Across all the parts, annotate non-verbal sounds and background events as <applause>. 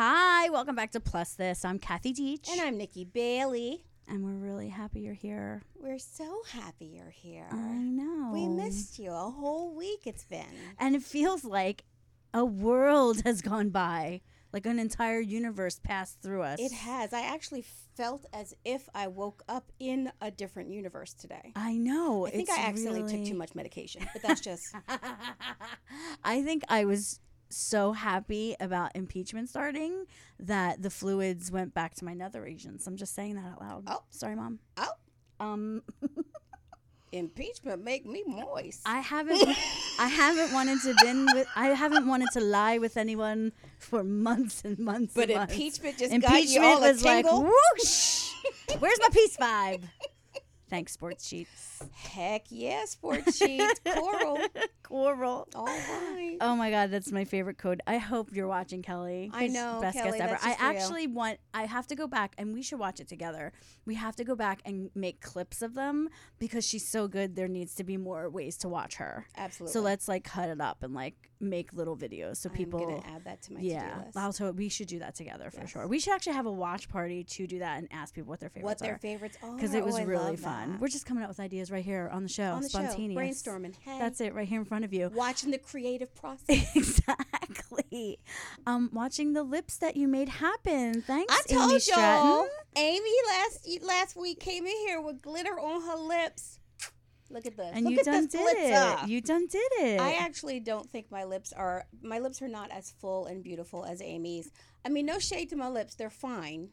Hi, welcome back to Plus This. I'm Kathy Deitch. And I'm Nikki Bailey. And we're really happy you're here. We're so happy you're here. I know. We missed you. A whole week it's been. And it feels like a world has gone by. Like an entire universe passed through us. It has. I actually felt as if I woke up in a different universe today. I know. I think it's I accidentally really- took too much medication, but that's just <laughs> I think I was so happy about impeachment starting that the fluids went back to my nether regions. I'm just saying that out loud. Oh. sorry, mom. oh, Um, <laughs> impeachment make me moist. I haven't, I haven't wanted to been with, I haven't wanted to lie with anyone for months and months. but and months. impeachment just got you all a was like tingle. whoosh. Where's my peace vibe? <laughs> Thanks, sports sheets. Heck yeah, sports sheets, coral. <laughs> Coral. All right. Oh my god, that's my favorite code. I hope you're watching Kelly. I know, best Kelly, guest ever. I just for you. actually want. I have to go back, and we should watch it together. We have to go back and make clips of them because she's so good. There needs to be more ways to watch her. Absolutely. So let's like cut it up and like make little videos so people. I'm gonna add that to my yeah, list. also we should do that together for Yes. sure. We should actually have a watch party to do that and ask people what their favorites what their are favorites are because it was Oh, really fun. that. We're just coming up with ideas right here on the show, on the show, spontaneous. brainstorming. Hey, That's it, right here in front of you. watching the creative process. <laughs> exactly. Um, watching the lips that you made happen. Thanks, I Amy told Stratton. y'all, Amy last last week came in here with glitter on her lips. Look at this. And Look you at done this did it. You done did it. I actually don't think my lips are my lips are not as full and beautiful as Amy's. I mean, no shade to my lips; they're fine.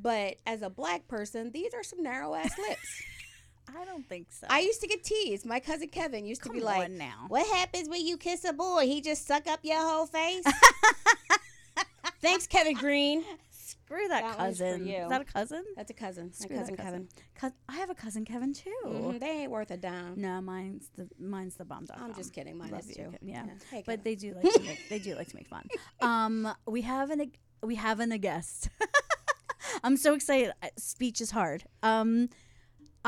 But as a black person, these are some narrow ass lips. <laughs> I don't think so. I used to get teased. My cousin Kevin used to be like, now. "What happens when you kiss a boy? He just suck up your whole face." <laughs> Thanks, Kevin Green. Screw that, That one's for cousin. you. Is that a cousin? That's a cousin. Screw My that cousin Kevin. Cous- I have a cousin Kevin too. Mhm, They ain't worth a dime. No, mine's the mine's the bomb. I'm just kidding. Mine Love is you, too. Ke- yeah. Hey, But they do like to make, they do like to make fun. <laughs> Um, we have an we have an a guest. <laughs> I'm so excited. Uh, Speech is hard. Um,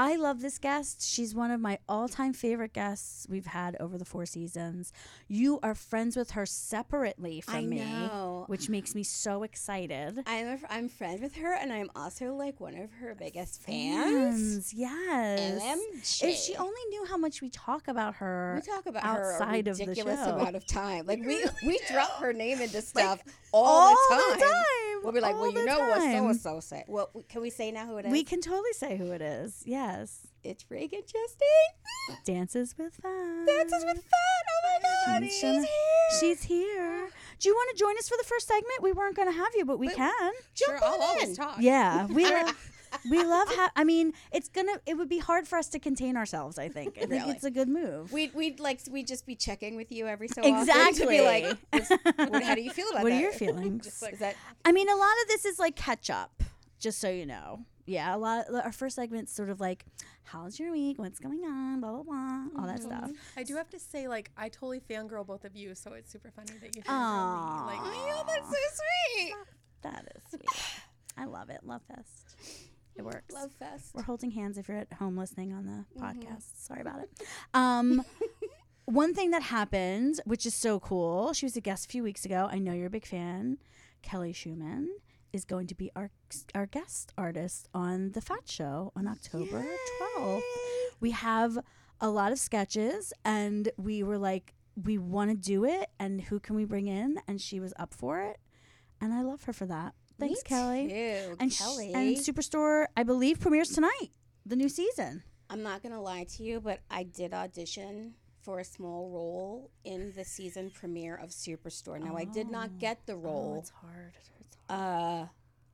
I love this guest. She's one of my all-time favorite guests we've had over the four seasons. You are friends with her separately from I me, know. which makes me so excited. I'm a, I'm friends with her, and I'm also like one of her biggest fans. Fans, yes. LMG. If she only knew how much we talk about her, we talk about outside her a of the ridiculous show. amount of time. Like we we drop her name into stuff all, all, the time. time. We'll be like, well, you the know what so time. and so said. Well, can we say now who it is? We can totally say who it is. Yes. it's Ragen Chastain. <gasps> Dances with Fat. Dances with Fat. Oh my God, She's she's, gonna- here. She's here. Do you want to join us for the first segment? We weren't going to have you, but we But- can. Jump sure, I'll on always talk. Yeah, we <laughs> love. <laughs> We love. Ha- I mean, it's gonna. It would be hard for us to contain ourselves. I think. I think Really? it's a good move. We'd, we'd like we'd just be checking with you every so often to Exactly. be like, <laughs> what, how do you feel about what that? What are your feelings? <laughs> Just like- Is that I mean, a lot of this is like catch up. Just so you know. Yeah, a lot. our first segment's sort of like, how's your week? What's going on? Blah blah blah. All that mm-hmm. stuff. I do have to say, like, I totally fangirl both of you, so it's super funny that you fangirl me. Like, oh, that's so sweet. That is sweet. I love it. Love fest. It works. Love fest. We're holding hands if you're at home listening on the podcast. Sorry about it. Um, <laughs> one thing that happened, which is so cool, she was a guest a few weeks ago. I know you're a big fan. Kelly Schumann is going to be our our guest artist on the Fat Show on October 12th. We have a lot of sketches, and we were like, we want to do it, and who can we bring in? And she was up for it, and I love her for that. Thanks, Me Kelly. too, And sh- Kelly. and Superstore, I believe, premieres tonight. The new season. I'm not gonna lie to you, but I did audition for a small role in the season premiere of Superstore. Now I did not get the Oh, role, it's hard. It's hard. uh,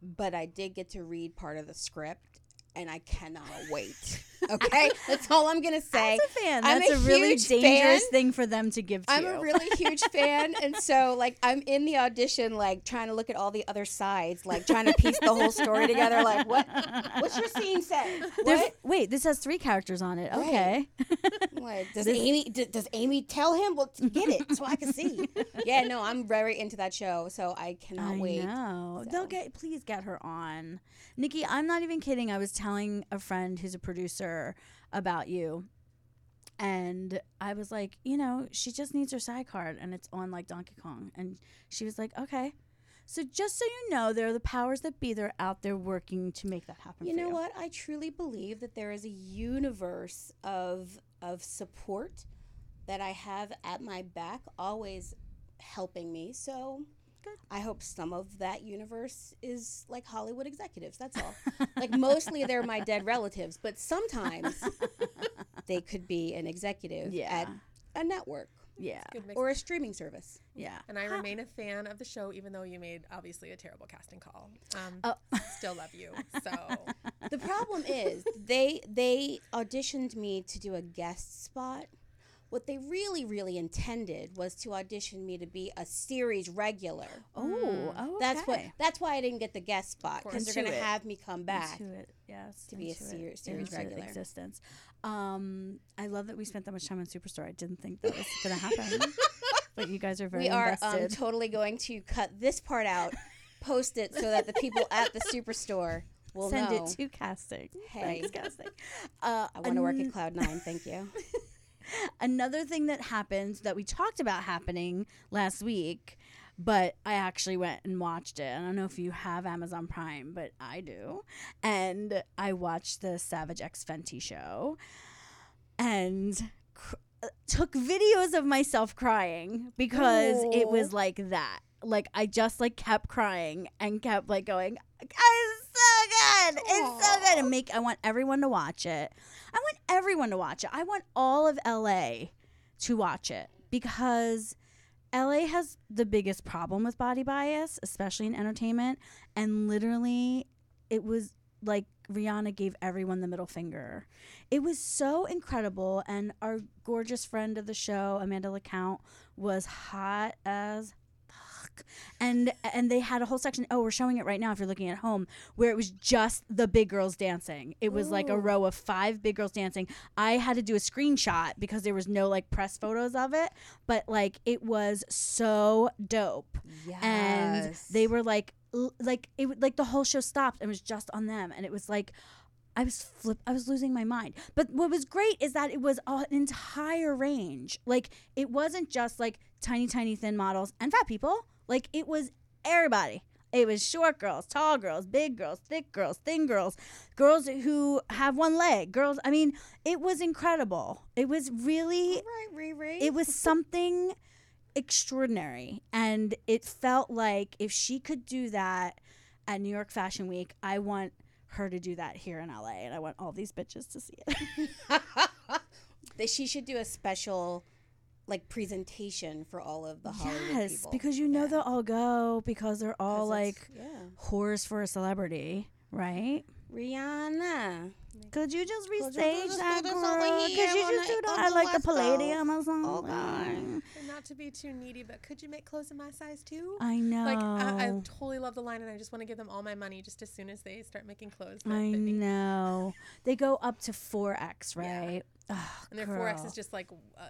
but I did get to read part of the script, and I cannot wait. Okay, <laughs> that's all I'm gonna say. As a fan, I'm that's a a, really dangerous fan. thing for them to give to I'm you. a really huge <laughs> fan, and so like I'm in the audition, like trying to look at all the other sides, like trying to piece the whole story together. Like, what? What's your scene say? What? Wait, this has three characters on it. Right. Okay. <laughs> Like, does This- Amy d- does Amy tell him? Well, get it so I can see. yeah, no, I'm very into that show, so I cannot I wait. know. So. They'll get. Please get her on, Nikki. I'm not even kidding. I was telling a friend who's a producer about you, and I was like, you know, she just needs her side card, and it's on like Donkey Kong, and she was like, okay. So just so you know, there are the powers that be that are out there working to make that happen. You know what? I truly believe that there is a universe of of support that I have at my back, always helping me. So Good. I hope some of that universe is like Hollywood executives. That's all. like mostly they're my dead <laughs> relatives, but sometimes <laughs> they could be an executive Yeah. at a network Yeah. Or a streaming service. Yeah. and I remain a fan of the show, even though you made obviously a terrible casting call. Um, Oh. <laughs> Still love you. So The problem is they they auditioned me to do a guest spot. What they really, really intended was to audition me to be a series regular. Oh, oh That's what. That's why I didn't get the guest spot because they're going to have me come back. Into it, yes. to be a into ser- series into regular. existence. Um, I love that we spent that much time on Superstore. I didn't think that was going to happen, <laughs> but you guys are very We are um, totally going to cut this part out, post it so that the people at the superstore will Send know. it to casting. Hey. Thanks, casting. Uh, I want to work at Cloud Nine. Thank you. <laughs> Another thing that happened that we talked about happening last week, but I actually went and watched it. I don't know if you have Amazon Prime, but I do. And I watched the Savage X Fenty show and cr- uh, took videos of myself crying because it was like that. Like I just like kept crying and kept like going, so good. It's so good. And make I want everyone to watch it. I want everyone to watch it. I want all of LA to watch it because LA has the biggest problem with body bias, especially in entertainment. And literally, it was like Rihanna gave everyone the middle finger. It was so incredible. And our gorgeous friend of the show, Amanda LaCount, was hot as And and they had a whole section. Oh, we're showing it right now if you're looking at home, where it was just the big girls dancing. It was like a row of five big girls dancing. I had to do a screenshot because there was no like press photos of it, but like it was so dope and they were like l- like it like the whole show stopped and was just on them and it was like I was flip I was losing my mind. But what was great is that it was an entire range. Like it wasn't just like tiny tiny thin models and fat people. Like it was everybody. It was short girls, tall girls, big girls, thick girls, thin girls, girls who have one leg, girls. I mean, it was incredible. It was really All right, Riri. it was something extraordinary and it felt like if she could do that at New York Fashion Week, I want her to do that here in LA and I want all these bitches to see it. <laughs> that she should do a special like presentation for all of the Hollywood yes, people. because you know Yeah. they'll all go because they're all like yeah. whores for a celebrity, right? Rihanna. Could you just you restage just that girl? Could you just do that the like the Palladium or something? Oh, God. Not to be too needy, but could you make clothes in my size too? I know. Like I, I totally love the line, and I just want to give them all my money just as soon as they start making clothes. I know. They go up to 4X, Yeah. right? And their four X is just like uh,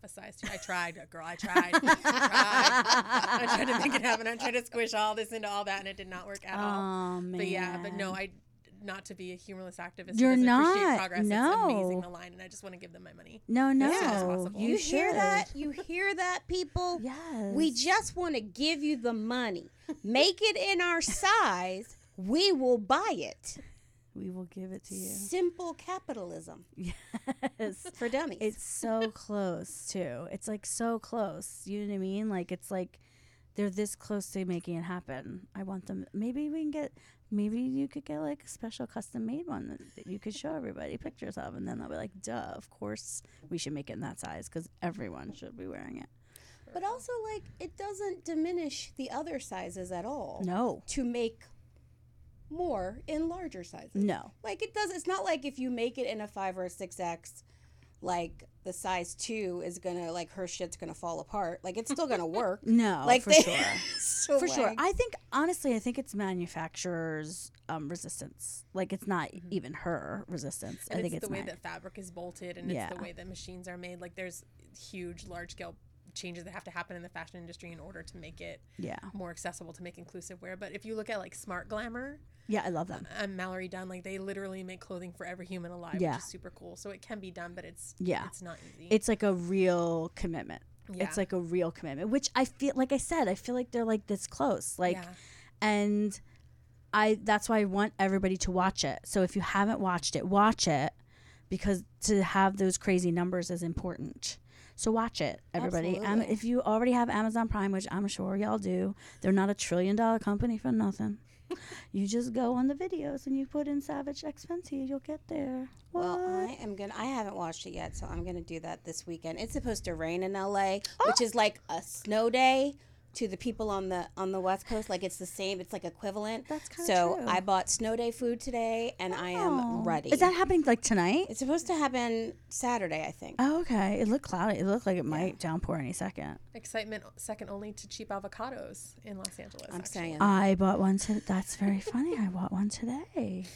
half a size too. I tried, girl. I tried. I tried. I tried to make it happen. I tried to squish all this into all that, and it did not work at all. Oh man. But yeah, but no, I not to be a humorless activist. You're doesn't not. Appreciate progress. It's amazing the line, and I just want to give them my money. No, no. As soon as possible. You, You, hear that? You hear that, people? Yes. We just want to give you the money. Make it in our size. We will buy it. We will give it to you. Simple capitalism <laughs> Yes. for dummies. it's so <laughs> close too. It's like so close. You know what I mean? Like it's like they're this close to making it happen. I want them. Maybe we can get. Maybe you could get like a special custom made one that- that you could show everybody pictures of, and then they'll be like, "Duh, of course we should make it in that size because everyone should be wearing it." but also, like, it doesn't diminish the other sizes at all No, to make more in larger sizes. no, Like, it does. It's not like if you make it in a five or a six X, like the size two is gonna like her shit's gonna fall apart. Like it's still gonna work. <laughs> no, like for they- sure. <laughs> so, for sure. I think honestly, I think it's manufacturers' um, resistance. Like it's not even her resistance. And I think it's, it's, the way man- that fabric is bolted, and Yeah. it's the way that machines are made. Like there's huge, large scale changes that have to happen in the fashion industry in order to make it yeah, more accessible to make inclusive wear. But if you look at like Smart Glamour yeah. I love them. and Mallorie Dunn, like they literally make clothing for every human alive, Yeah. which is super cool. So it can be done, but it's Yeah. it's not easy. It's like a real commitment. Yeah. It's like a real commitment, which I feel like I said, I feel like they're like this close. Like Yeah. and I that's why I want everybody to watch it. So if you haven't watched it, watch it because to have those crazy numbers is important. So watch it, everybody. Absolutely. if you already have Amazon Prime, which I'm sure y'all do, they're not a trillion dollar company for nothing. <laughs> you just go on the videos and you put in Savage X Fenty, you'll get there. Well, I am gonna. I haven't watched it yet, so I'm gonna do that this weekend. It's supposed to rain in LA, Oh. which is like a snow day to the people on the on the West Coast. Like it's the same. It's like equivalent. That's kinda so. true. I bought snow day food today, and I Oh. am ready. Is that happening like tonight? It's supposed to happen Saturday, I think. Oh, okay. It looked cloudy. It looked like it might downpour any second. Excitement second only to cheap avocados in Los Angeles. I'm actually. saying. I bought one today. That's very funny. I bought one today.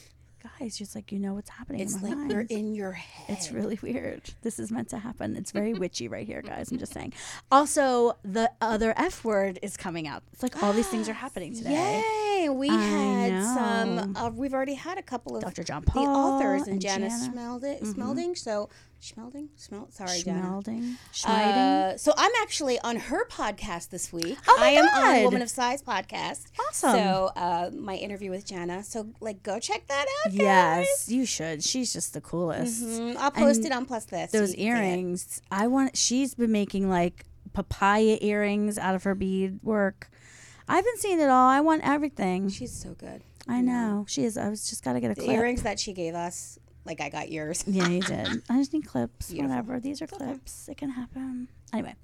Guys, just like you know what's happening. it's in my like mind. you're in your head. It's really weird. This is meant to happen. It's very <laughs> witchy right here, guys. I'm just saying. Also, the other F word is coming out. It's like all these things are <gasps> happening today. Yay! We I had some. Uh, we've already had a couple of Dr. John paul the authors and, and Janice Jana. Schmelding. So Schmelding. Smel- sorry. Schmelding. Uh, so I'm actually on her podcast this week. Oh my I am God. on Woman of Size podcast. Awesome. So uh, my interview with Jana. So like, go check that out. Guys. yes, you should. She's just the coolest. Mhm. I'll post And it on Plus This. Those you can see it. earrings. I want. She's been making like papaya earrings out of her bead work. I've been seeing it all. I want everything. She's so good. I know she is. I was just gotta get a The clip. earrings that she gave us, like I got yours. Yeah, you <laughs> did. I just need clips. Beautiful. Whatever. These are clips. It can happen. Anyway,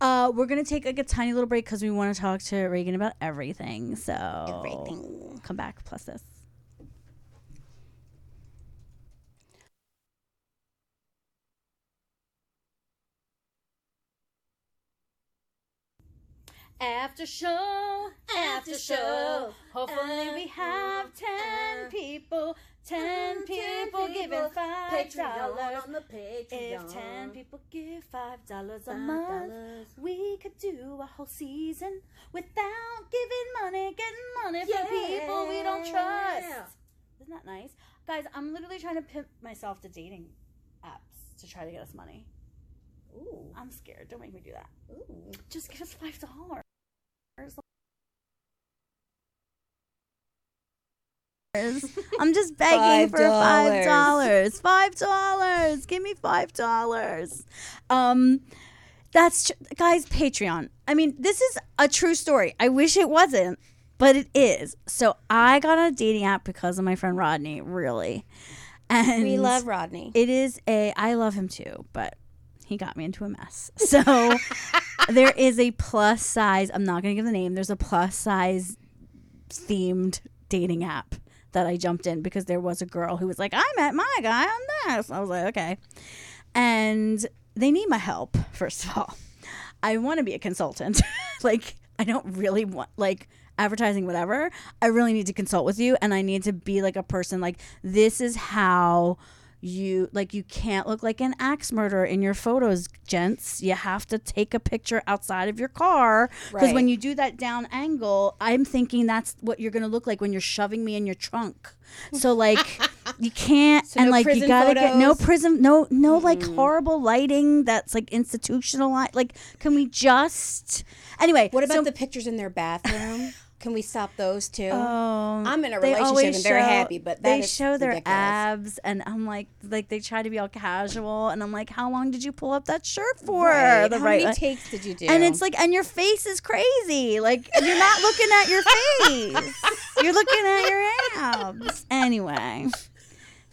uh, we're gonna take like a tiny little break because we want to talk to Ragen about everything. So Everything. Come back. Plus this. After show, after show. Hopefully we uh, have uh, ten uh. people, mm, ten people giving five dollars. On the Patreon. If ten people give five dollars a month, we could do a whole season without giving money, getting money from people we don't trust. Isn't that nice, guys? I'm literally trying to pimp myself to dating apps to try to get us money. Ooh. I'm scared. Don't make me do that. Ooh. Just give us five dollars. <laughs> I'm just begging Five for five dollars. dollars. Five dollars. Give me five dollars. Um, that's tr- guys. Patreon. I mean, this is a true story. I wish it wasn't, but it is. So I got on a dating app because of my friend Rodney. Really, and We love Rodney. it is a I love him too, but he got me into a mess. So <laughs> there is a plus size, I'm not going to give the name. There's a plus size themed dating app that I jumped in because there was a girl who was like, "I met my guy on this." I was like, "Okay." And they need my help, first of all. I want to be a consultant. <laughs> like I don't really want like advertising whatever. I really need to consult with you and I need to be like a person like this is how you like you can't look like an axe murderer in your photos gents. You have to take a picture outside of your car. Because when you do that down angle i'm thinking that's what you're gonna look like when you're shoving me in your trunk. So like <laughs> you can't So and no like you gotta get no photos? prism no no like horrible lighting that's like institutional light like can we just anyway What about so- the pictures in their bathroom? <sighs> <laughs> Can we stop those too? Oh, I'm in a relationship and they're show- happy, but they show their ridiculous. abs, and I'm like, like they try to be all casual, and I'm like, how long did you pull up that shirt for? Right. The How right, many takes did you do? and it's like, and your face is crazy. Like you're not looking at your face. <laughs> you're looking at your abs. Anyway.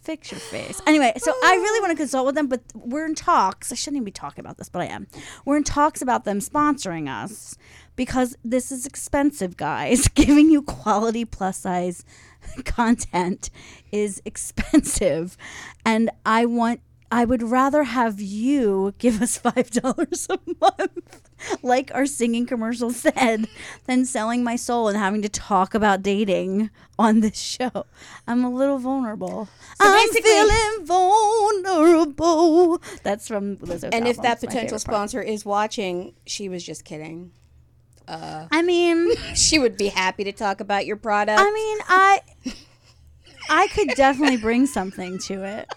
Fix your face. Anyway, so I really want to consult with them, but we're in talks. I shouldn't even be talking about this, but I am. We're in talks about them sponsoring us because this is expensive, guys. <laughs> Giving you quality plus size <laughs> content is expensive. And I want I would rather have you give us <laughs> five dollars a month, like our singing commercial said, than selling my soul and having to talk about dating on this show. I'm a little vulnerable. I'm feeling vulnerable. That's from Lizzo's and if that It's potential part. sponsor is watching, she was just kidding. Uh, I mean, <laughs> She would be happy to talk about your product. I mean, I I could definitely bring something to it.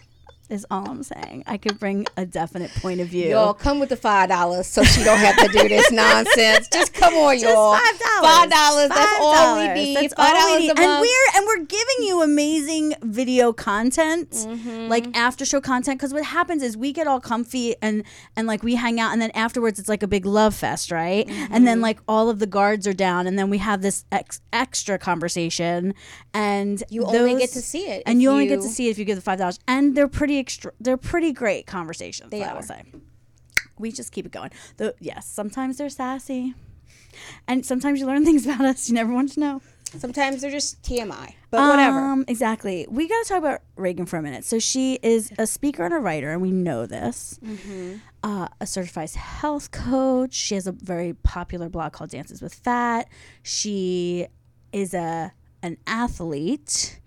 Is all I'm saying. I could bring a definite point of view. Y'all come with the five dollars so she don't have to do this <laughs> nonsense. Just come on, Just y'all. five dollars. Five dollars. That's all we need. That's Five all we dollars need. And we're and we're giving you amazing video content, Mm-hmm. like after show content. Because what happens is we get all comfy and and like we hang out, and then afterwards it's like a big love fest, right? And Mm-hmm. then like all of the guards are down, and then we have this ex- extra conversation, and you only get to see it, and if you only get to see it if you give the five dollars. And they're pretty extra. They're pretty great conversations. They I will say. We just keep it going. Though yes, sometimes they're sassy, and sometimes you learn <laughs> things about us you never wanted to know. Sometimes they're just TMI, but whatever. Um, exactly. We got to talk about Ragen for a minute. So she is a speaker and a writer, and we know this. Mm-hmm. Uh, a certified health coach. She has a very popular blog called Dances with Fat. She is a an athlete,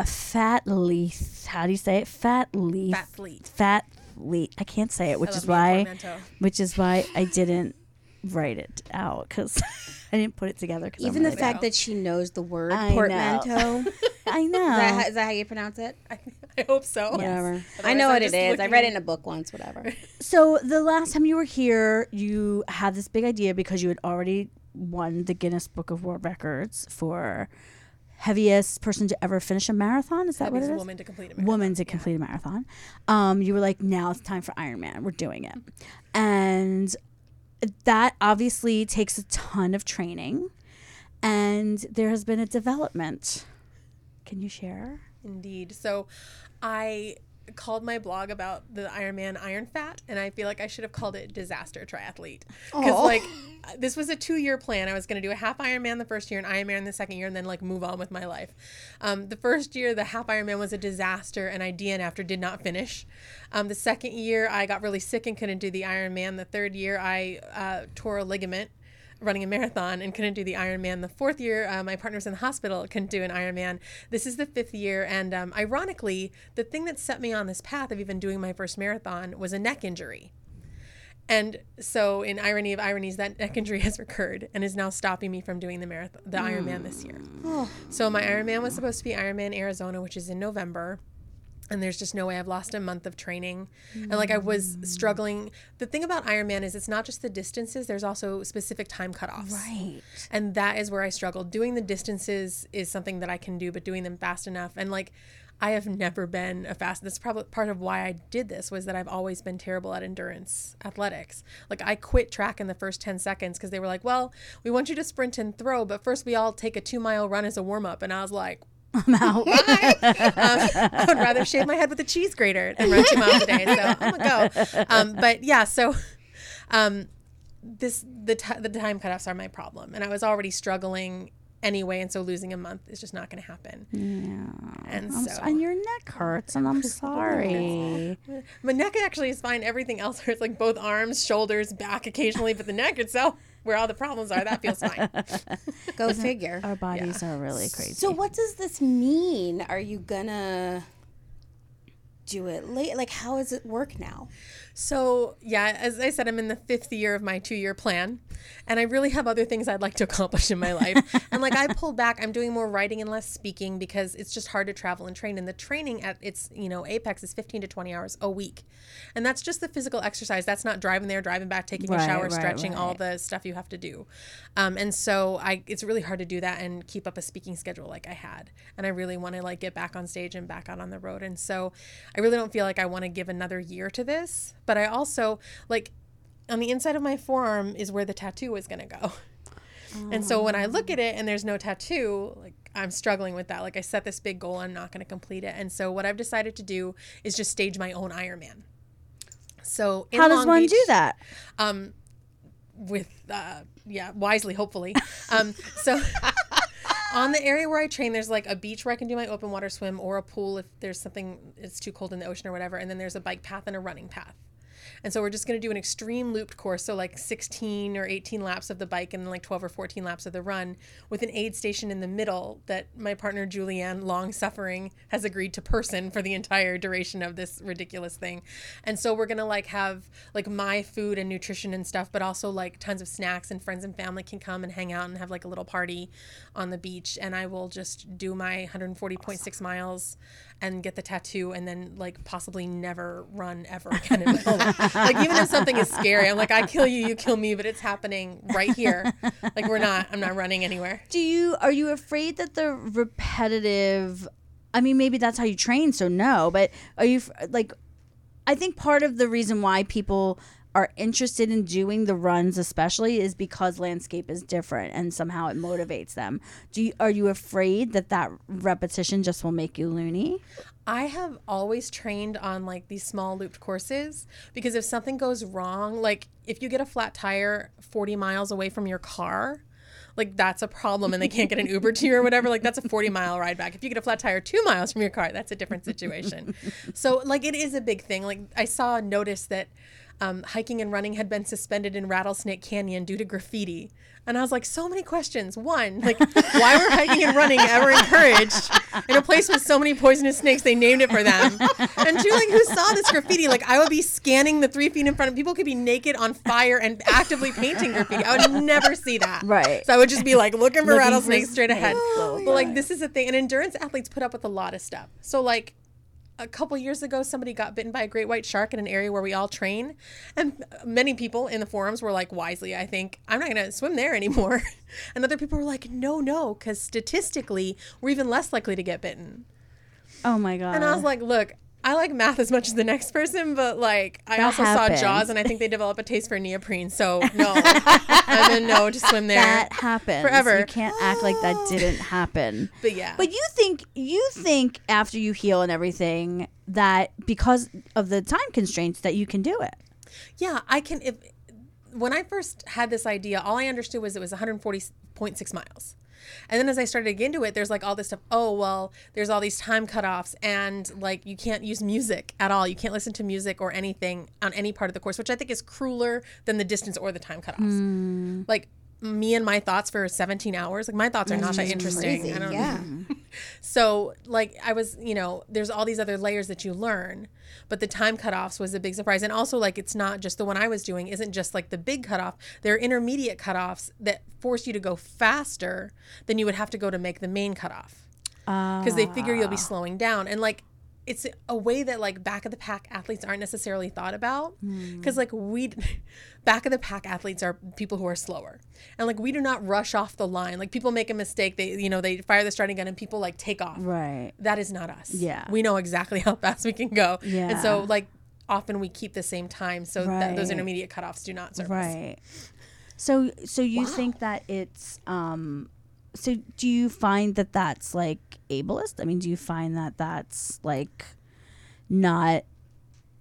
a fat leaf. How do you say it? Fat leaf. Fat fleet. Fat leaf. I can't say it, which is love me a why which is why I <laughs> didn't write it out because <laughs> I didn't put it together. Cause Even I'm the really fact that she knows the word I portmanteau. <laughs> is, I know. that, how- is that how you pronounce it? I, I hope so. Whatever. I know what it is. just. I read it in a book once. Whatever. So the last time you were here, you had this big idea because you had already won the Guinness Book of World Records for heaviest person to ever finish a marathon. Is that what it is? woman to complete a marathon. Woman to complete a marathon. Um, you were like, now it's time for Ironman. We're doing it, and that obviously takes a ton of training, and there has been a development. Can you share? Indeed. So I called my blog about the Ironman Iron Fat, and I feel like I should have called it Disaster Triathlete. Because, like, this was a two year plan. I was going to do a half Ironman the first year and Ironman the second year, and then, like, move on with my life. Um, the first year, the half Ironman was a disaster, and I DN after did not finish. Um, the second year, I got really sick and couldn't do the Ironman. The third year, I uh, tore a ligament running a marathon and couldn't do the Ironman. The fourth year, uh, my partner was in the hospital, couldn't do an Ironman. This is the fifth year, and um, ironically, the thing that set me on this path of even doing my first marathon was a neck injury. And so, in irony of ironies, that neck injury <laughs> has recurred and is now stopping me from doing the marathon, the Ironman this year. Oh. So my Ironman was supposed to be Ironman Arizona, which is in November. And there's just no way I've lost a month of training. And like I was mm. struggling. The thing about Ironman is it's not just the distances, there's also specific time cutoffs. Right. And that is where I struggled. Doing the distances is something that I can do, but doing them fast enough. And like I have never been a fast that's probably part of why I did this was that I've always been terrible at endurance athletics. Like I quit track in the first 10 seconds because they were like, Well, we want you to sprint and throw, but first we all take a two mile run as a warm up. And I was like, I'm out. Bye. um, I would rather shave my head with a cheese grater and run two miles a day. So I'm gonna go. Um, but yeah, so um, this the ti the time cutoffs are my problem, and I was already struggling anyway, and so losing a month is just not going to happen. Yeah. And I'm so- s- and your neck hurts, and I'm <laughs> sorry. My neck actually is fine. Everything else hurts, like both arms, shoulders, back occasionally, but the neck itself, where all the problems are, that feels fine. <laughs> Go figure. Our bodies are really crazy. So what does this mean? Are you gonna do it late? Like, how does it work now? So, yeah, as I said, I'm in the fifth year of my two year plan, and I really have other things I'd like to <laughs> accomplish in my life. and like, I pulled back, I'm doing more writing and less speaking because it's just hard to travel and train. And the training at its, you know, apex is 15 to 20 hours a week. And that's just the physical exercise. That's not driving there, driving back, taking Right, a shower, right, stretching, all the stuff you have to do. Um, and so, I it's really hard to do that and keep up a speaking schedule like I had. And I really want to like get back on stage and back out on the road. And so, I really don't feel like I want to give another year to this, but I also like on the inside of my forearm is where the tattoo is going to go. And so when I look at it and there's no tattoo, like I'm struggling with that. Like I set this big goal, I'm not going to complete it. And so what I've decided to do is just stage my own Ironman. So How does Long one Beach, do that? Um, with uh, yeah, wisely, hopefully. Um, so <laughs> on the area where I train, there's like a beach where I can do my open water swim, or a pool if there's something it's too cold in the ocean or whatever. And then there's a bike path and a running path. And so we're just going to do an extreme looped course. So, like 16 or 18 laps of the bike and then like 12 or 14 laps of the run with an aid station in the middle that my partner, Julianne, long suffering, has agreed to person for the entire duration of this ridiculous thing. And so we're going to like have like my food and nutrition and stuff, but also like tons of snacks and friends and family can come and hang out and have like a little party on the beach. And I will just do my 140.6 miles and get the tattoo and then like possibly never run ever again in my <laughs> life. Like even if something is scary, I'm like, I kill you, you kill me, but it's happening right here. Like we're not, I'm not running anywhere. Do you are you afraid that the repetitive? I mean, maybe that's how you train, so no. But are you like? I think part of the reason why people are interested in doing the runs especially is because landscape is different and somehow it motivates them do you are you afraid that that repetition just will make you loony I have always trained on like these small looped courses because if something goes wrong, like if you get a flat tire 40 miles away from your car, like that's a problem and they can't get an Uber to you or whatever, like that's a 40 mile ride back. If you get a flat tire two miles from your car, that's a different situation. <laughs> so, like, it is a big thing. Like, I saw a notice that um, hiking and running had been suspended in Rattlesnake Canyon due to graffiti. And I was like, so many questions. One, like, why were hiking and running ever encouraged in a place with so many poisonous snakes? They named it for them. And two, like, who saw this graffiti? Like, I would be scanning the three feet in front of people, could be naked on fire and actively painting graffiti. I would never see that. Right. So I would just be like looking for Looking for rattlesnakes straight ahead. Oh, but like, this is the thing. And endurance athletes put up with a lot of stuff. So, like, a couple years ago, somebody got bitten by a great white shark in an area where we all train. And many people in the forums were like, wisely, I think, I'm not going to swim there anymore. <laughs> and other people were like, no, no, because statistically, we're even less likely to get bitten. oh my god And I was like, look, I like math as much as the next person, but like, I That also happens. saw Jaws and I think they develop a taste for neoprene. So, <laughs> no, I'm a no to swim there. that happens forever. you can't act like that didn't happen <laughs> but yeah. But you think you think after you heal and everything that because of the time constraints that you can do it. Yeah, I can. If when I first had this idea, all I understood was it was 140.6 miles. And then as I started to get into it, there's like all this stuff. Oh, well, there's all these time cutoffs, and like you can't use music at all. You can't listen to music or anything on any part of the course, which I think is crueler than the distance or the time cutoffs. Hmm. Like me and my thoughts for 17 hours, like my thoughts are not that mm-hmm. interesting. Crazy. I don't Yeah. <laughs> so, like, I was, you know, there's all these other layers that you learn, but the time cutoffs was a big surprise. And also, like, it's not just the one I was doing, isn't just like the big cutoff. There are intermediate cutoffs that force you to go faster than you would have to go to make the main cutoff because they figure you'll be ah. slowing down. And, like, it's a way that like back of the pack athletes aren't necessarily thought about because like we <laughs> back of the pack athletes are people who are slower and like we do not rush off the line like people make a mistake they you know they fire the starting gun and people like take off Right. that is not us. Yeah. We know exactly <laughs> how fast we can go. yeah And so, like, often we keep the same time. So that those intermediate cutoffs do not serve us. Right. So so you think that it's um so do you find that that's like ableist? I mean, do you find that that's like not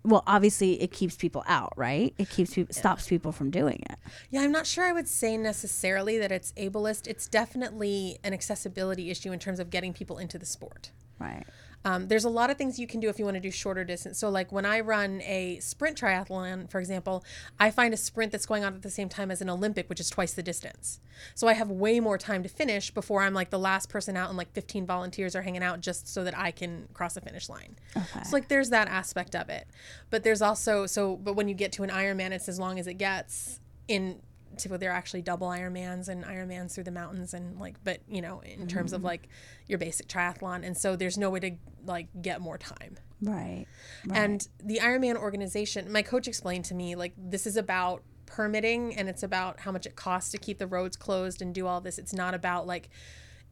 well, obviously it keeps people out, right? It keeps people stops people from doing it. Yeah, I'm not sure I would say necessarily that it's ableist. It's definitely an accessibility issue in terms of getting people into the sport. Right. Um, there's a lot of things you can do if you want to do shorter distance. So, like when I run a sprint triathlon, for example, I find a sprint that's going on at the same time as an Olympic, which is twice the distance. So I have way more time to finish before I'm like the last person out and like 15 volunteers are hanging out just so that I can cross the finish line. Okay. So like there's that aspect of it. But there's also so but when you get to an Ironman, it's as long as it gets in typically they're actually double Ironmans and Ironmans through the mountains and like but you know, in terms of mm. like your basic triathlon. And so there's no way to like get more time. Right. right. And the Ironman organization, my coach explained to me like this is about permitting and it's about how much it costs to keep the roads closed and do all this. It's not about like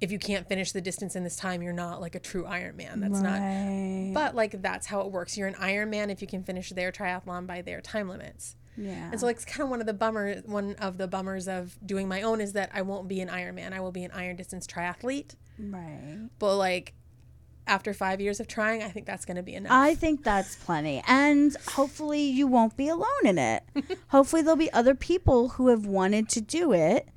if you can't finish the distance in this time, you're not like a true Ironman. That's not right. but like that's how it works. You're an Ironman if you can finish their triathlon by their time limits. Yeah. And so like it's kind of one of the bummer one of the bummers of doing my own is that I won't be an Ironman. I will be an iron distance triathlete. right. But like after 5 years of trying, I think that's going to be enough. I think that's plenty. And hopefully you won't be alone in it. <laughs> hopefully there'll be other people who have wanted to do it,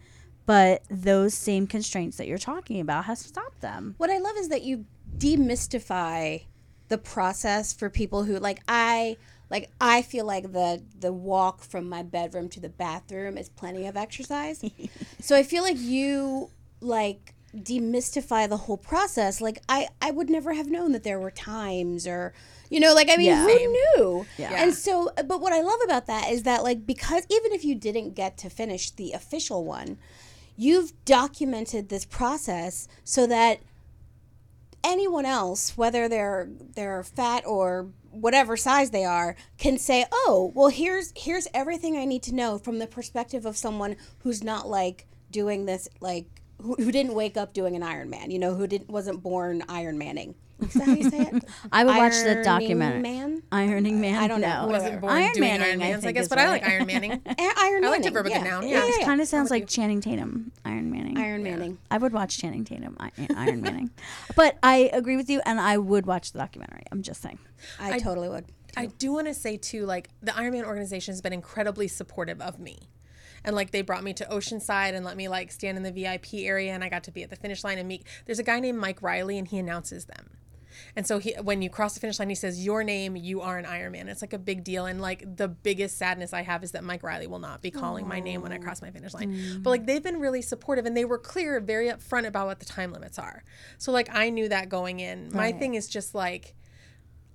but those same constraints that you're talking about has stopped them. What I love is that you demystify the process for people who like I Like I feel like the the walk from my bedroom to the bathroom is plenty of exercise. <laughs> so I feel like you like demystify the whole process. Like I I would never have known that there were times or you know, like I mean, Yeah. who knew? Yeah. And so, but what I love about that is that like because even if you didn't get to finish the official one, you've documented this process so that anyone else, whether they're they're fat or whatever size they are, can say, "Oh, well, here's here's everything I need to know from the perspective of someone who's not like doing this like who, who didn't wake up doing an Iron Man, you know, who didn't wasn't born Iron Manning." Is that how you say it? I would watch the documentary. Ironing documentary. Man, Ironing Man. I don't know. No. Wasn't born Iron doing Manning, Iron I Mans, I, think guess, is but I right. like Iron Manning. <laughs> A- Iron I like Manning. the verb with the yeah. noun, Yeah, yeah. yeah, It kind of sounds with like Channing Tatum, Iron Manning. Iron Manning. I would watch Channing Tatum, I- Iron Manning. But I agree with you, and I would watch the documentary. I'm just saying. I, I- totally would. I do want to say too, like the Ironman organization has been incredibly supportive of me. And like they brought me to Oceanside and let me like stand in the VIP area and I got to be at the finish line and meet there's a guy named Mike Riley and he announces them. And so he when you cross the finish line he says your name you are an Ironman. It's like a big deal and like the biggest sadness I have is that Mike Riley will not be calling my name when I cross my finish line. Mm. But like they've been really supportive and they were clear very upfront about what the time limits are. So like I knew that going in. My thing is just like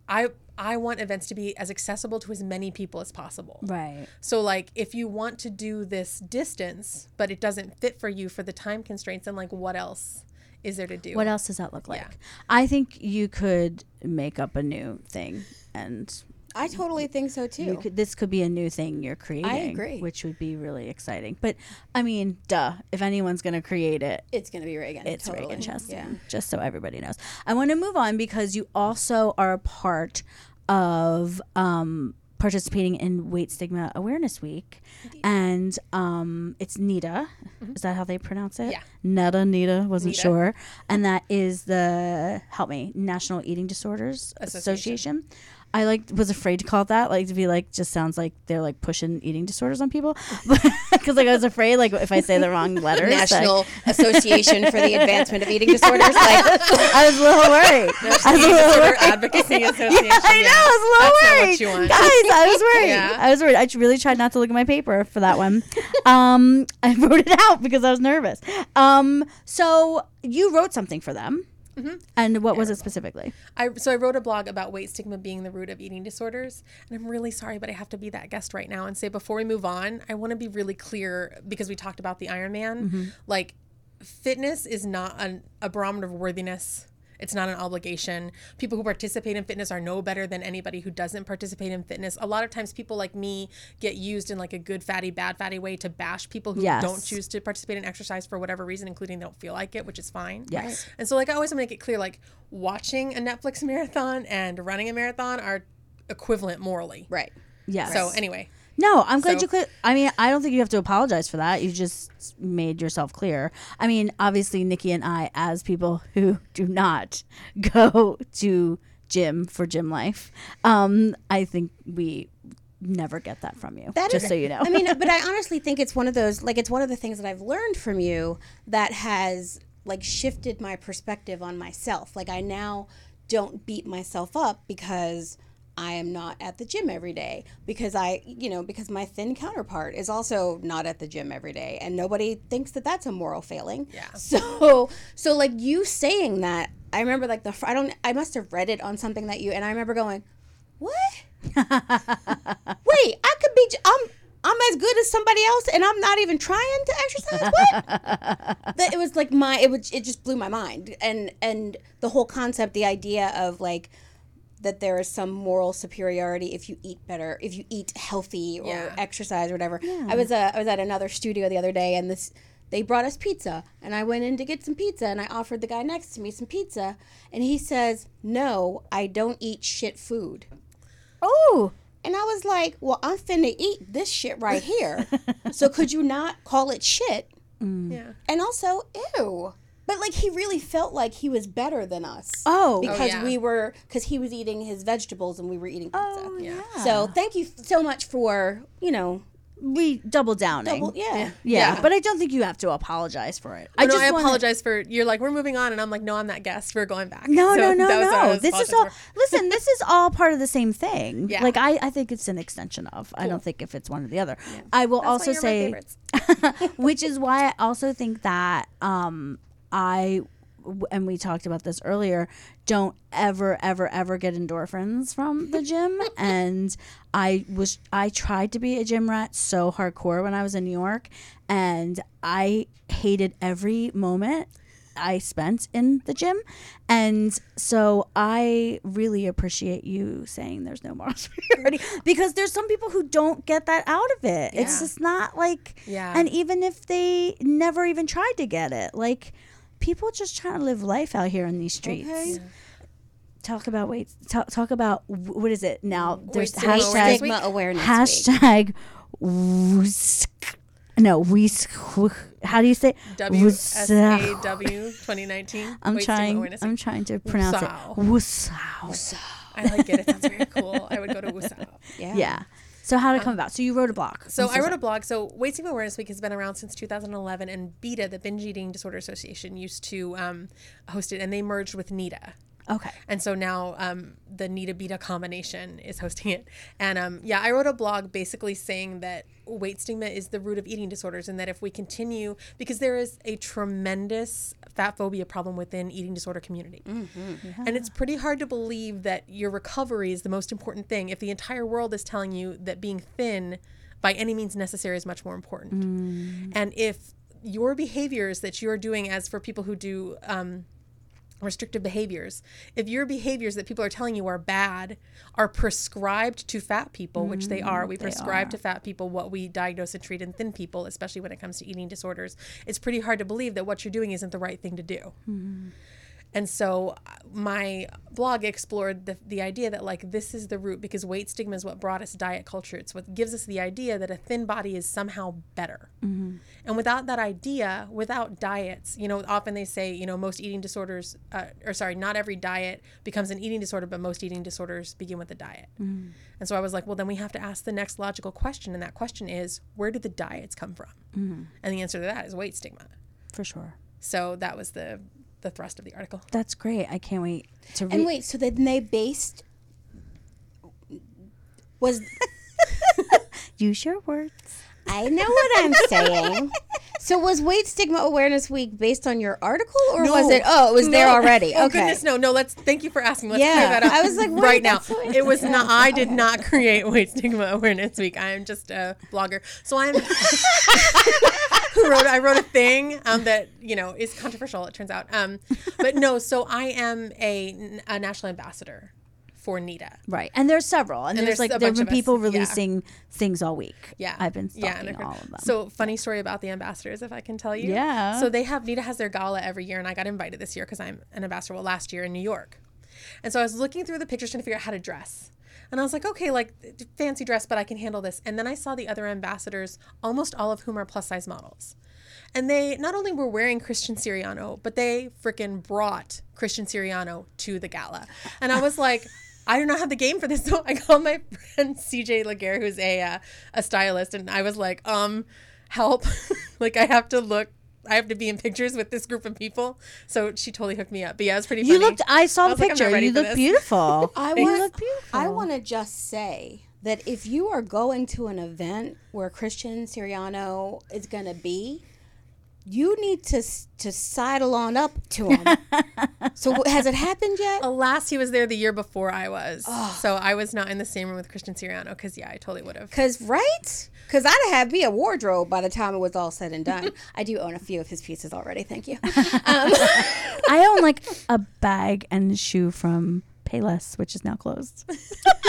I I want events to be as accessible to as many people as possible. Right. So like if you want to do this distance but it doesn't fit for you for the time constraints then like what else is there to do? What else does that look like? Yeah. I think you could make up a new thing, and I totally think so you too. could, this could be a new thing you're creating. I agree. Which would be really exciting. But I mean, duh. If anyone's gonna create it, It's gonna be Ragen. it's totally. Ragen Chastain. Yeah. Just so everybody knows. I want to move on because you also are a part of um, participating in Weight Stigma Awareness Week, and um, it's NEDA. Is that how they pronounce it? Yeah. Neta Nita wasn't Nita. sure, and that is the help me National Eating Disorders Association. Association. I like was afraid to call it that, like to be like just sounds like they're like pushing eating disorders on people, <laughs> because like I was afraid like if I say the wrong <laughs> letters, like- National Association for the Advancement of Eating Disorders. Like, <laughs> I was a little worried. I was a little Disorder worried. Advocacy Association. Yeah, I know. yeah. I was a little That's not worried. what you want. Guys, I was worried. Yeah. I was worried. I really tried not to look at my paper for that one. um, I wrote it out because I was nervous. Um, so you wrote something for them. Mm-hmm. And what was it specifically? I so I wrote a blog about weight stigma being the root of eating disorders, and I'm really sorry, but I have to be that guest right now and say before we move on, I want to be really clear because we talked about the Ironman. Like, fitness is not an, a barometer of worthiness. It's not an obligation. People who participate in fitness are no better than anybody who doesn't participate in fitness. A lot of times, people like me get used in like a good fatty, bad fatty way to bash people who Yes. don't choose to participate in exercise for whatever reason, including they don't feel like it, which is fine. Yes. And so, like, I always want to make it clear, like, watching a Netflix <laughs> marathon and running a marathon are equivalent morally. right. Yes. So, anyway, No, I'm glad So- you clear. I mean, I don't think you have to apologize for that. You just made yourself clear. I mean, obviously, Nikki and I, as people <laughs> who do not <laughs> go to gym for gym life, um, I think we never get that from you. That just is- so you know. I mean, <laughs> but I honestly think it's one of those like it's one of the things that I've learned from you that has like shifted my perspective on myself. Like I now don't beat myself up because I am not at the gym every day because I, you know, because my thin counterpart is also not at the gym every day and nobody thinks that that's a moral failing. Yeah. <laughs> So, so like you saying that, I remember like the I don't I must have read it on something that you and I remember going, "What? <laughs> Wait, I could be. I'm, I'm as good as somebody else, and I'm not even trying to exercise. What? <laughs> that it was like my. It was. It just blew my mind, and and the whole concept, the idea of like that there is some moral superiority if you eat better, if you eat healthy or Yeah. exercise or whatever. I was uh, I was at another studio the other day, and this they brought us pizza, and I went in to get some pizza, and I offered the guy next to me some pizza, and he says, "No, I don't eat shit food." oh, And I was like, well, I'm finna eat this shit right here. <laughs> so could you not call it shit? yeah. And also, ew. But like he really felt like he was better than us. oh, Because yeah. we were, because he was eating his vegetables and we were eating pizza. oh, yeah. Yeah. So thank you so much for, you know, we double downing. Double, yeah. yeah, Yeah. but I don't think you have to apologize for it. I, I know, just I wanna- apologize for you're like we're moving on, and I'm like, no, I'm that guest. We're going back. No, So no, no, that was no. was This is all. for. Listen, this is all part of the same thing. <laughs> Yeah. Like I, I think it's an extension of. I don't think if it's one or the other. I will That's why also you're say, favorites. <laughs> which is why I also think that um I and we talked about this earlier don't ever ever ever get endorphins from the <laughs> gym and i was i tried to be a gym rat so hardcore when i was in new york and i hated every moment I spent in the gym. And so I really appreciate you saying there's no moral <laughs> superiority because there's some people who don't get that out of it. It's just not like, Yeah. and even if they never even tried to get it, like people just trying to live life out here in these streets. Okay. Talk about wait, talk, talk about what is it now? There's stigma awareness hashtag week? Stigma awareness hashtag whisk, no whisk. How do you say? W Whisk- S A W 2019. I'm Weight trying. I'm trying to pronounce Woosau. it. Woosau. I like it. It sounds very cool. I would go to Wusao. <laughs> Yeah. Yeah. So how did it come about? So you wrote a blog. So I'm wrote a blog. So Wasting Awareness Week has been around since 2011, and BEDA, the Binge Eating Disorder Association, used to um, host it, and they merged with NEDA. Okay. And so now um, the NEDA BEDA combination is hosting it. And um, yeah, I wrote a blog basically saying that weight stigma is the root of eating disorders, and that if we continue, because there is a tremendous fat phobia problem within eating disorder community, and it's pretty hard to believe that your recovery is the most important thing if the entire world is telling you that being thin by any means necessary is much more important. And if your behaviors that you're doing, as for people who do um, restrictive behaviors. If your behaviors that people are telling you are bad are prescribed to fat people, which they are, mm, we prescribe to fat people what we diagnose and treat in thin people, especially when it comes to eating disorders. It's pretty hard to believe that what you're doing isn't the right thing to do. Hmm. And so uh, my blog explored the, the idea that like this is the root because weight stigma is what brought us diet culture. It's what gives us the idea that a thin body is somehow better. And without that idea, without diets, you know, often they say, you know, most eating disorders, uh, or sorry, not every diet becomes an eating disorder, but most eating disorders begin with a diet. And so I was like, well, then we have to ask the next logical question. And that question is, where do the diets come from? And the answer to that is weight stigma. For sure. So that was the the thrust of the article. That's great. I can't wait to read. And wait, so then they based was <laughs> Use your words. I know what I'm saying. So was Weight Stigma Awareness Week based on your article, or was it? Oh, it was there already. Oh okay. goodness, no, no. Let's thank you for asking. Let's Yeah. clear that up. I was like, wait, right now, it was <laughs> not. I did not create Weight Stigma Awareness Week. I am just a blogger. So I'm <laughs> who <laughs> wrote. I wrote a thing um, that you know is controversial. It turns out. Um, but no. So I am a, a national ambassador for NEDA. Right. And there's several. And, And there's, there's like there have been of us. people Yeah. releasing things all week. Yeah, I've been yeah, stalking they're- all of them. So funny story about the ambassadors, if I can tell you. Yeah. So they have NEDA has their gala every year, and I got invited this year because I'm an ambassador. Well, last year in New York, and so I was looking through the pictures trying to figure out how to dress. And I was like, okay, like fancy dress, but I can handle this. And then I saw the other ambassadors, almost all of whom are plus size models. And they not only were wearing Christian Siriano, but they freaking brought Christian Siriano to the gala. And I was like, I do not have the game for this. <laughs> So I called my friend <laughs> CJ Laguerre, who's a uh, a stylist, and I was like, um, help. <laughs> like I have to look I have to be in pictures with this group of people. So she totally hooked me up. But yeah, it was pretty funny. you looked I saw the I'm picture. ready you for look beautiful. <laughs> I you want. look beautiful. I want to just say that if you are going to an event where Christian Siriano is going to be, you need to to sidle on up to him. <laughs> so has it happened yet? Alas, he was there the year before I was. So I was not in the same room with Christian Siriano because, yeah, I totally would have. Cause right? Cause I'd have me a wardrobe by the time it was all said and done. <laughs> I do own a few of his pieces already. Thank you. <laughs> Um, I own like a bag and shoe from Payless, which is now closed.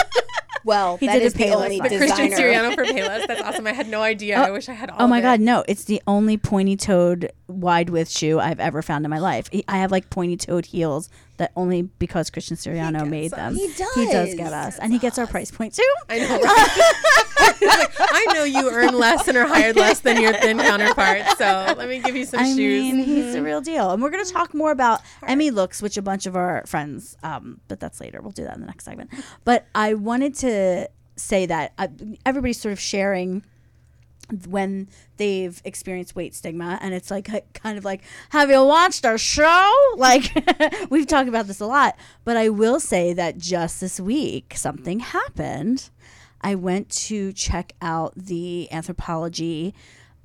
<laughs> well, He that did a is the Payless only line. The designer. Christian Siriano for Payless. That's awesome. I had no <laughs> oh, idea. I wish I had all Oh of my it. god, no! It's the only pointy-toed, wide width shoe I've ever found in my life. I have like pointy-toed heels that only because Christian Siriano made us. them. He does. He does get us, and he gets our price point too. I know. <laughs> right? <laughs> I know you earn less and are hired less than your thin <laughs> counterpart. So let me give you some I shoes. mean, he's the real deal. And we're going to talk more about Emmy looks, which a bunch of our friends, um, but that's later. We'll do that in the next segment. But I wanted to say that uh, everybody's sort of sharing when they've experienced weight stigma and it's like kind of like have you watched our show? <laughs> Like <laughs> we've talked about this a lot. But i will say that just this week something happened. I went to check out the Anthropologie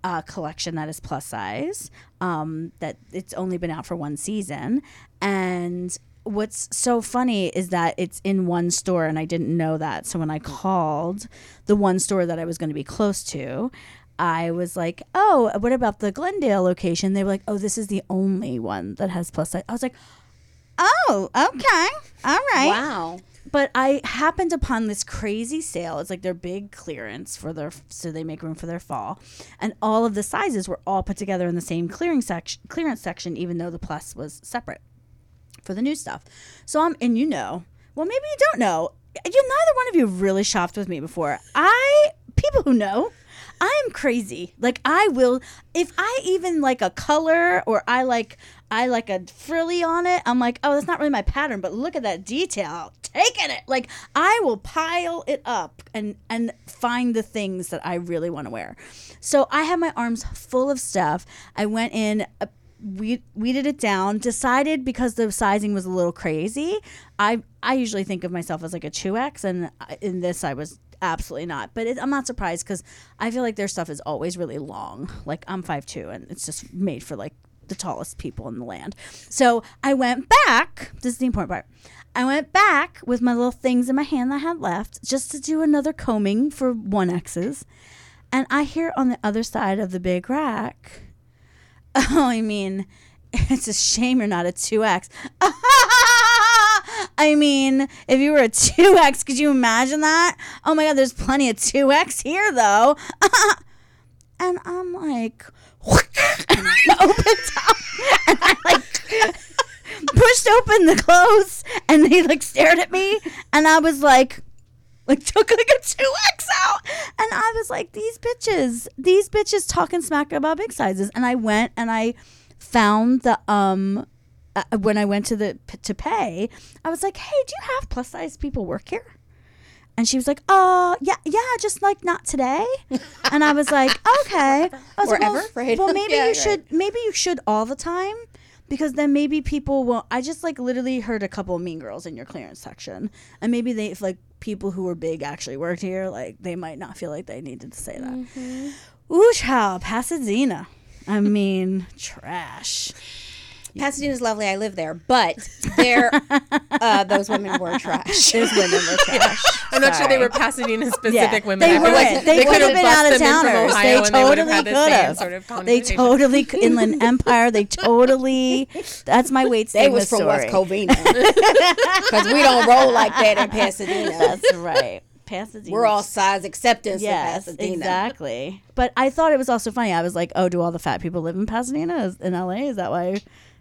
uh, collection that is plus size um, that it's only been out for one season. And what's so funny is that it's in one store and I didn't know that. So when I called the one store that I was going to be close to, I was like, "Oh, what about the Glendale location?" They were like, "Oh, this is the only one that has plus size." I was like, "Oh, okay. All right." Wow. But I happened upon this crazy sale. It's like their big clearance for their so they make room for their fall. And all of the sizes were all put together in the same clearing section clearance section even though the plus was separate for the new stuff. So I'm, and you know, well, maybe you don't know. You, neither one of you have really shopped with me before. I, people who know, I am crazy. Like I will, if I even like a color or I like, I like a frilly on it. I'm like, oh, that's not really my pattern, but look at that detail. Taking it. Like I will pile it up and and find the things that I really want to wear. So I have my arms full of stuff. I went in. Uh, we weeded it down decided because the sizing was a little crazy i i usually think of myself as like a 2x and in this i was absolutely not. But it, i'm not surprised because i feel like their stuff is always really long. Like i'm 5'2 and it's just made for like the tallest people in the land. So i went back this is the important part. I went back with my little things in my hand that i had left just to do another combing for 1x's and i hear on the other side of the big rack <laughs> Oh, I mean, <laughs> it's a shame you're not a 2X. <laughs> I mean, if you were a <laughs> 2X, could you imagine that? Oh my God, there's plenty of 2X here, though. <laughs> and I'm like, <laughs> and I opened up, and I like pushed open the clothes, and they like stared at me, and I was like, like took like a 2x out and i was like these bitches these bitches talking smack about big sizes and i went and i found the um uh, when i went to the to pay i was like hey do you have plus size people work here and she was like, "Oh, yeah, yeah, just like not today." <laughs> and I was like, "Okay." I was or like, well, right? well, maybe <laughs> Yeah, you right. should. Maybe you should all the time, because then maybe people will. I just like literally heard a couple of mean girls in your clearance section, and maybe they if like people who were big actually worked here, like they might not feel like they needed to say that. Mm-hmm. Ooh, child, Pasadena. I mean, trash. Pasadena's lovely. I live there, but there, <laughs> uh, those women were trash. <laughs> Those women were <laughs> trash. I'm not sure they were Pasadena specific women. They were. like They, could have could've been out of them in from towners. They and they would totally have had could the same have. sort of They totally c- Inland Empire. They totally. That's my weight They was from story. West Covina because we don't roll like that in Pasadena. That's right. Pasadena. We're all size acceptance Yes, in Pasadena. exactly. But I thought it was also funny. I was like, "Oh, do all the fat people live in Pasadena? In LA? Is that why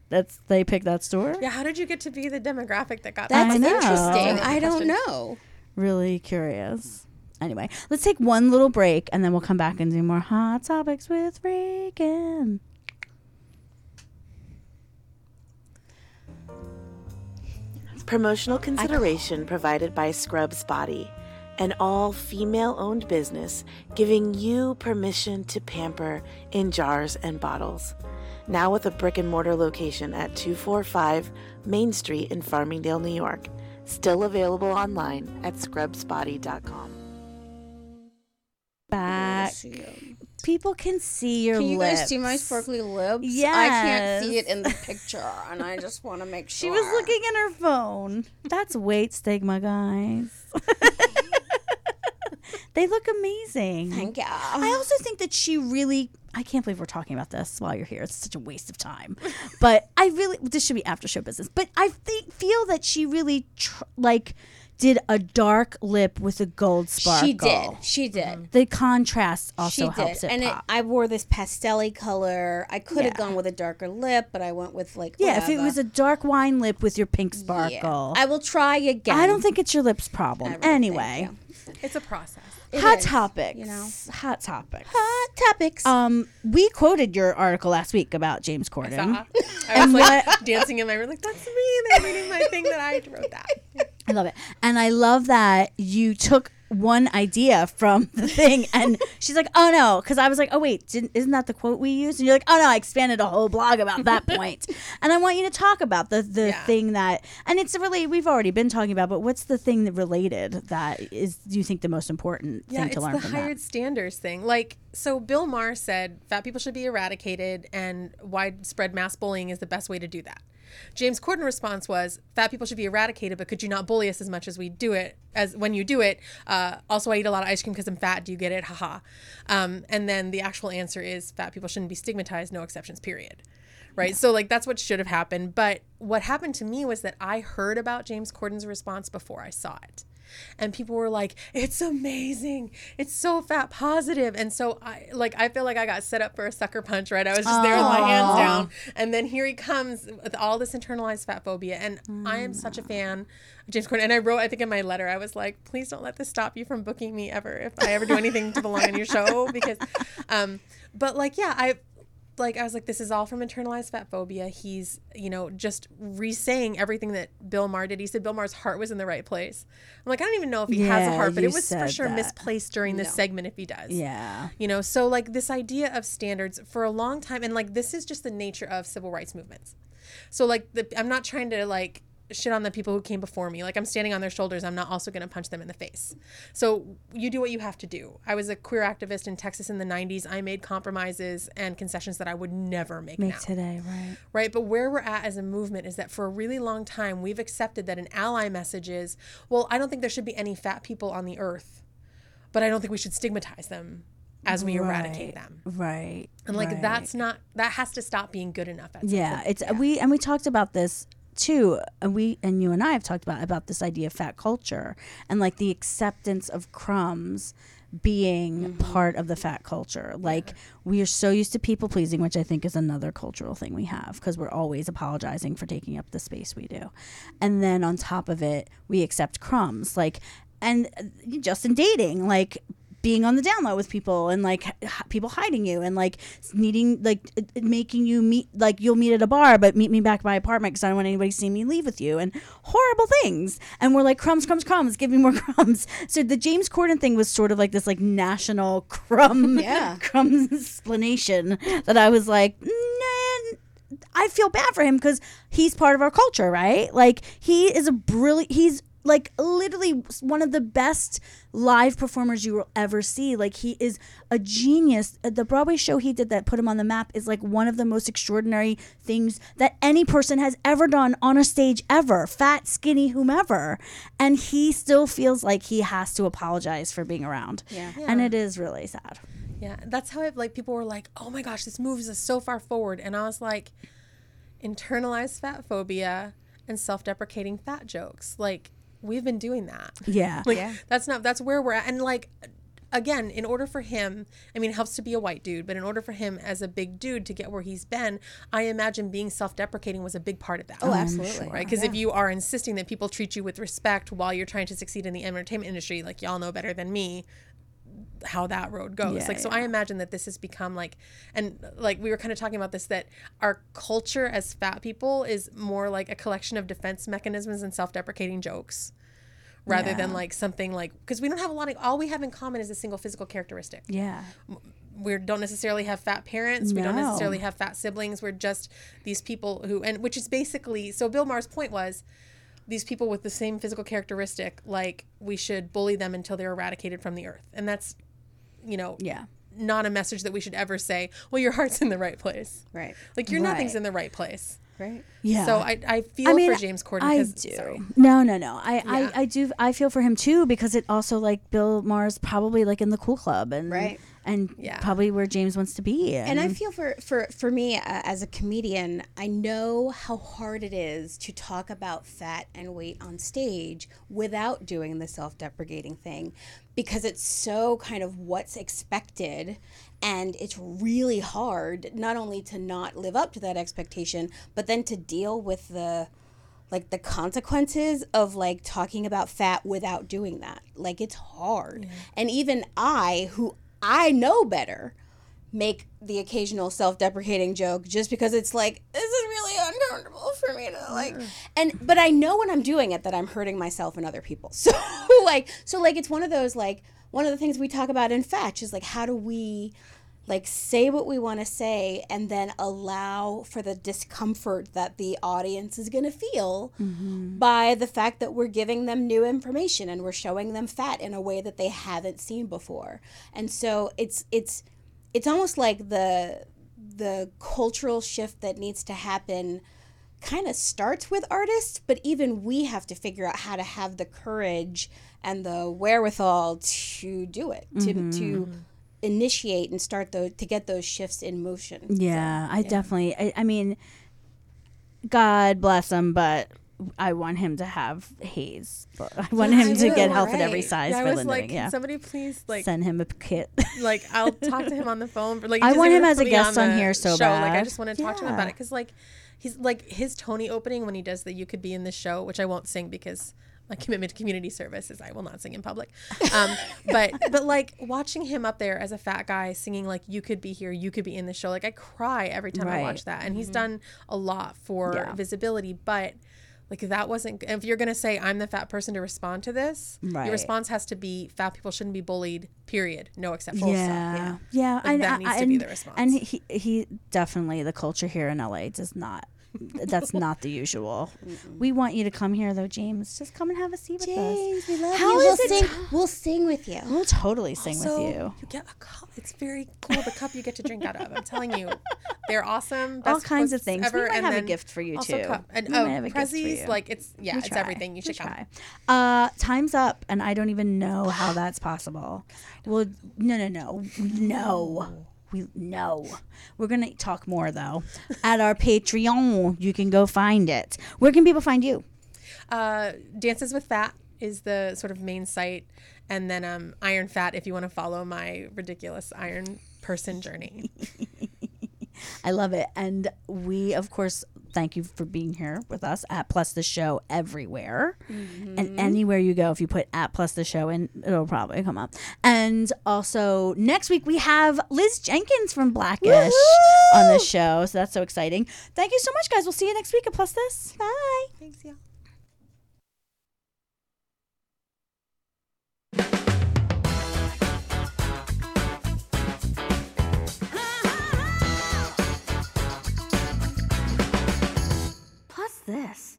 that's they picked that store?" Yeah, how did you get to be the demographic that got That's I know. interesting. I don't know. Really curious. Anyway, let's take one little break and then we'll come back and do more hot topics with Ragen. Promotional consideration provided by Scrubs Body, an all female owned business giving you permission to pamper in jars and bottles. Now with a brick and mortar location at 245 Main Street in Farmingdale, New York. Still available online at scrubsbody.com. Back. People can see your Can you lips. guys see my sparkly lips? I can't see it in the <laughs> picture, and I just want to make sure. She was looking at her phone. That's weight stigma, guys. <laughs> they look amazing. Thank you. I also think that she really. I can't believe we're talking about this while you're here. It's such a waste of time. <laughs> But I really. This should be after show business. But I think, feel that she really tr- like did a dark lip with a gold sparkle. She did. She did. Mm-hmm. The contrast also she did. helps it and it. I wore this pastel color. I could have Yeah. gone with a darker lip, but I went with like yeah, if it was a dark wine lip with your pink Yeah. sparkle. I will try again. I don't think it's your lips problem. Really anyway, It's a process. It hot is, topics. you know. hot topics. Hot topics. Um, we quoted your article last week about James Corden. Saw. I <laughs> was like <laughs> dancing in my room, like that's me. They're reading my thing that I wrote that. <laughs> I love it, and I love that you took one idea from the <laughs> thing and she's like oh no because i was like oh wait didn't, isn't that the quote we used and you're like oh no i expanded a whole blog about that <laughs> point and i want you to talk about the the Yeah. thing that and it's really we've already been talking about but what's the thing that related that is do you think the most important Yeah, thing it's to learn It's the from hired that standards thing. Like, so Bill Maher said fat people should be eradicated, and widespread mass bullying is the best way to do that. James Corden's response was, "Fat people should be eradicated, but could you not bully us as much as we do it? As when you do it, uh, also I eat a lot of ice cream because I'm fat. Do you get it? Haha." Um, and then the actual answer is, fat people shouldn't be stigmatized. No exceptions. Period. Right. So like that's what should have happened. But what happened to me was that I heard about James Corden's response before I saw it and people were like it's amazing. It's so fat positive. And so i like i feel like i got set up for a sucker punch right? I was just there with my hands down. And then here he comes with all this internalized fat phobia. And i am such a fan of james corden. And i wrote i think in my letter i was like please don't let this stop you from booking me ever if i ever do anything to belong on your show. <laughs> Because um but like yeah i like I was like, this is all from internalized fat phobia. He's, you know, just re-saying everything that Bill Maher did. He said Bill Maher's heart was in the right place. I'm like, I don't even know if he has a heart, but it was for sure that. misplaced during this No. segment if he does. yeah You know, so like this idea of standards for a long time, and like this is just the nature of civil rights movements. So like the I'm not trying to like shit on the people who came before me. Like I'm standing on their shoulders. I'm not also going to punch them in the face. So you do what you have to do. I was a queer activist in Texas in the 90s. I made compromises and concessions that I would never make, make now today right right? But where we're at as a movement is that for a really long time, we've accepted that an ally message is, well, I don't think there should be any fat people on the earth, but I don't think we should stigmatize them as we eradicate them. right And like right. that's not that has to stop being good enough. Yeah it's we and we talked about this too and we and you and i have talked about about this idea of fat culture and like the acceptance of crumbs being part of the fat culture. Like we are so used to people pleasing which i think is another cultural thing we have because we're always apologizing for taking up the space we do. And then on top of it we accept crumbs. Like and uh, just in dating like being on the down low with people and like h- people hiding you and like needing like uh, uh, making you meet like you'll meet at a bar but meet me back at my apartment because I don't want anybody to see me leave with you and horrible things and we're like crumbs crumbs crumbs give me more <laughs> crumbs so the James Corden thing was sort of like this like national <laughs> crumb <laughs> Yeah. crumbs explanation that I was like nah, I feel bad for him because he's part of our culture, right? Like he is a brilliant. He's like literally one of the best live performers you will ever see. Like he is a genius. Uh, The Broadway show he did that put him on the map is like one of the most extraordinary things that any person has ever done on a stage ever. Fat, skinny, whomever, and he still feels like he has to apologize for being around. Yeah. and it is really sad. Yeah, that's how it like people were like, "Oh my gosh, this moves us so far forward," and I was like, internalized fat phobia and self-deprecating fat jokes. Like we've been doing that. Yeah, Like Yeah. that's not that's where we're at. And like again, in order for him, I mean, it helps to be a white dude, but in order for him as a big dude to get where he's been, I imagine being self-deprecating was a big part of that. Oh, oh absolutely. Right, because if you are insisting that people treat you with respect while you're trying to succeed in the entertainment industry, like y'all know better than me, how that road goes. Yeah, like, so I imagine that this has become like, and like we were kind of talking about this, that our culture as fat people is more like a collection of defense mechanisms and self-deprecating jokes, rather than like something like because we don't have a lot of all we have in common is a single physical characteristic. yeah. We don't necessarily have fat parents. We don't necessarily have fat siblings. We're just these people who, and which is basically so. Bill Maher's point was these people with the same physical characteristic, like we should bully them until they're eradicated from the earth, and that's, you know, Yeah. not a message that we should ever say. Well, your heart's in the right place. Right. Like your nothing's in the right place. Right. Yeah. So I, I feel I for James Corden. I 'cause- do. Sorry. No, no, no. I, Yeah. I, I do. I feel for him too because it also like Bill Maher's probably like in the cool club and Right. and Yeah. probably where James wants to be. And I feel for for for me uh, as a comedian, I know how hard it is to talk about fat and weight on stage without doing the self-deprecating thing because it's so kind of what's expected and it's really hard not only to not live up to that expectation, but then to deal with the like the consequences of like talking about fat without doing that. Like it's hard. And even I who I know better make the occasional self-deprecating joke just because it's like this uncomfortable for me to like and but I know when I'm doing it that I'm hurting myself and other people. <laughs> So like so like it's one of those like one of the things we talk about in Fetch is like how do we like say what we want to say and then allow for the discomfort that the audience is going to feel mm-hmm. by the fact that we're giving them new information and we're showing them fat in a way that they haven't seen before. And so it's it's it's almost like the the cultural shift that needs to happen kind of starts with artists, but even we have to figure out how to have the courage and the wherewithal to do it, to to mm-hmm. initiate and start those to get those shifts in motion. Yeah, I definitely. I, I mean, God bless him, but I want him to have HAES. <laughs> I want Yeah, him I to get know, health at every size Yeah, I was Linda. like, yeah, somebody please like send him a kit. like I'll talk to him on the <laughs> phone. But, like I want him as a guest on the here so show. Like I just want to talk to him about it because like he's like his Tony opening when he does the "You Could Be in This Show," which I won't sing because my commitment to community service is I will not sing in public. Um, <laughs> but but like watching him up there as a fat guy singing like "You Could Be Here," "You Could Be in the Show," like I cry every time I watch that, and he's done a lot for Yeah. visibility, but. Like that wasn't. If you're gonna say I'm the fat person to respond to this, Right. your response has to be fat people shouldn't be bullied. Period. No exceptions. yeah, yeah. Like, and, that I- needs to be the response. And he he definitely the culture here in LA does not. That's not the usual. We want you to come here though, James. Just come and have a seat with us. James, we love How you. is We'll it sing, we'll sing with you. We'll totally sing with you. You get a cup. It's very cool. The cup you get to drink out of. I'm telling you, they're awesome. All kinds of things. Ever. we might and have a then gift for you also too. Cup. And We oh, might have a gift for you. like it's yeah, We it's try. everything. You We should come. try. Uh, time's up, and I don't even know how <gasps> that's possible. Well, no, no, no, no. We no. We're gonna talk more though at our Patreon. You can go find it. Where can people find you? Uh, Dances with Fat is the sort of main site, and then um, Iron Fat if you want to follow my ridiculous iron person journey. <laughs> I love it, and we of course thank you for being here with us at Plus the Show everywhere, mm-hmm. and anywhere you go. If you put at Plus the Show, in it'll probably come up. And also next week we have Liz Jenkins from Blackish on the show, so that's so exciting. Thank you so much, guys. We'll see you next week at Plus This. Bye. Thanks, y'all. This.